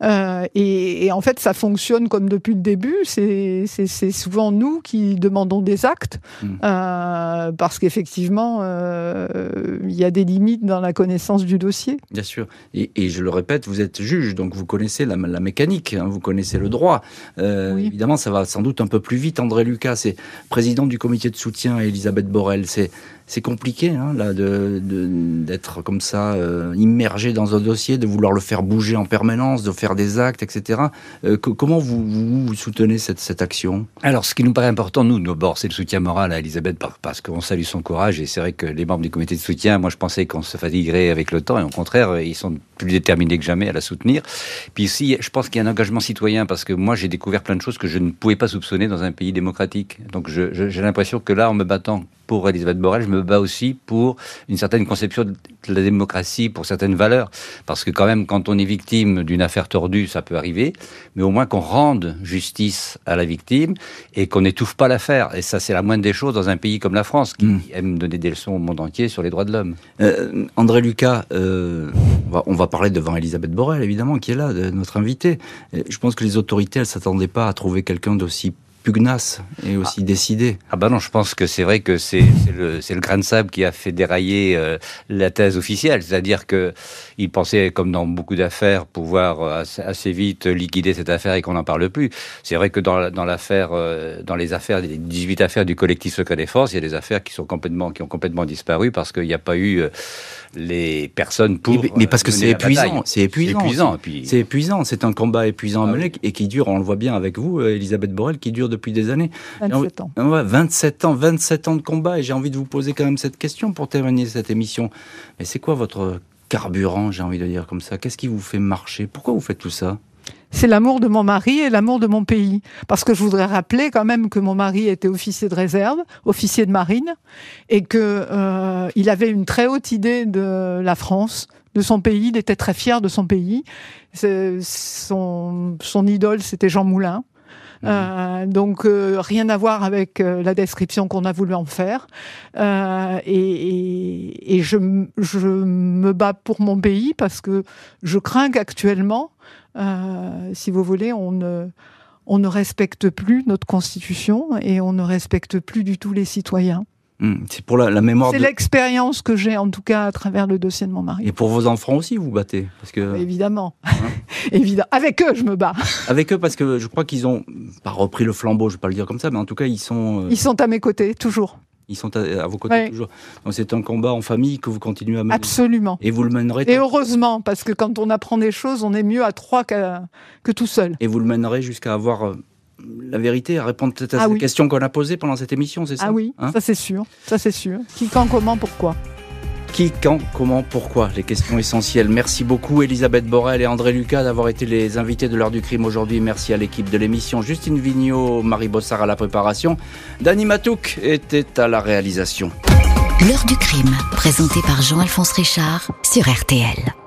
Euh, et, en fait, ça fonctionne comme depuis le début. C'est souvent nous qui demandons des actes, mmh. parce qu'effectivement, il y a des limites dans la connaissance du dossier. Bien sûr. Et, je le répète, vous êtes juge, donc vous connaissez la, mécanique, hein, vous connaissez le droit. Évidemment, ça va sans doute un peu plus vite. André Lucas, c'est président du comité de soutien à Elisabeth Borrell. C'est c'est compliqué hein, là de d'être comme ça euh, immergé dans un dossier, de vouloir le faire bouger en permanence, de faire des actes, etc. Euh, comment vous, vous, soutenez cette, cette action? Alors, ce qui nous paraît important, nous, nos bords, c'est le soutien moral à Elisabeth parce qu'on salue son courage et c'est vrai que les membres du comité de soutien, moi, je pensais qu'on se fatiguerait avec le temps et au contraire, ils sont plus déterminés que jamais à la soutenir. Puis ici, je pense qu'il y a un engagement citoyen parce que moi, j'ai découvert plein de choses que je ne pouvais pas soupçonner dans un pays démocratique. Donc, j'ai l'impression que là, en me battant pour Elisabeth Borrell, je me bats aussi pour une certaine conception de la démocratie, pour certaines valeurs. Parce que quand même, quand on est victime d'une affaire tordue, ça peut arriver, mais au moins qu'on rende justice à la victime et qu'on n'étouffe pas l'affaire. Et ça, c'est la moindre des choses dans un pays comme la France, qui mm. aime donner des leçons au monde entier sur les droits de l'homme. Euh, André Lucas, euh, on, va, parler devant Elisabeth Borrell, évidemment, qui est là, notre invité. Je pense que les autorités, elles s'attendaient pas à trouver quelqu'un d'aussi pugnace et aussi décidé. Ah bah non, je pense que c'est vrai que c'est le, le grain de sable qui a fait dérailler euh, la thèse officielle. C'est-à-dire que il pensait, comme dans beaucoup d'affaires, pouvoir euh, assez, vite liquider cette affaire et qu'on n'en parle plus. C'est vrai que dans, dans l'affaire, euh, dans les affaires, les 18 affaires du collectif Secret Défense, il y a des affaires qui sont complètement, qui ont complètement disparu parce qu'il n'y a pas eu les personnes pour. Mais, parce que c'est épuisant, c'est épuisant. C'est épuisant. C'est un combat épuisant à ah mener et qui dure, on le voit bien avec vous, Elisabeth Borrell, qui dure depuis des années. 27 ans. 27 ans, 27 ans de combat. Et j'ai envie de vous poser quand même cette question pour terminer cette émission. Mais c'est quoi votre carburant, j'ai envie de dire comme ça? Qu'est-ce qui vous fait marcher? Pourquoi vous faites tout ça? C'est l'amour de mon mari et l'amour de mon pays. Parce que je voudrais rappeler quand même que mon mari était officier de réserve, officier de marine, et que euh, il avait une très haute idée de la France, de son pays. Il était très fier de son pays. Son, son idole, c'était Jean Moulin. Euh, donc rien à voir avec la description qu'on a voulu en faire. Et, et, je, je, me bats pour mon pays parce que je crains qu'actuellement, si vous voulez, on ne on ne respecte plus notre constitution et on ne respecte plus du tout les citoyens. Hmm, c'est pour la, mémoire. C'est l'expérience que j'ai en tout cas à travers le dossier de mon mari. Et pour vos enfants aussi, vous battez parce que évidemment, hein évidemment. Avec eux, je me bats. Avec eux parce que je crois qu'ils ont pas repris le flambeau, je vais pas le dire comme ça, mais en tout cas ils sont. Euh, ils sont à mes côtés toujours. Ils sont à, vos côtés toujours. Donc c'est un combat en famille que vous continuez à mener. Absolument. Et vous le mènerez. Et heureusement, parce que quand on apprend des choses, on est mieux à trois que tout seul. Et vous le mènerez jusqu'à avoir euh, la vérité, à répondre à ah ces questions qu'on a posées pendant cette émission, c'est ça Ah oui, hein ça c'est sûr, ça c'est sûr. Qui, quand, comment, pourquoi qui, quand, comment, pourquoi Les questions essentielles. Merci beaucoup Elisabeth Borel et André Lucas d'avoir été les invités de l'heure du crime aujourd'hui. Merci à l'équipe de l'émission. Justine Vignot, Marie Bossard à la préparation. Dani Matouk était à la réalisation. L'heure du crime, présenté par Jean-Alphonse Richard sur RTL.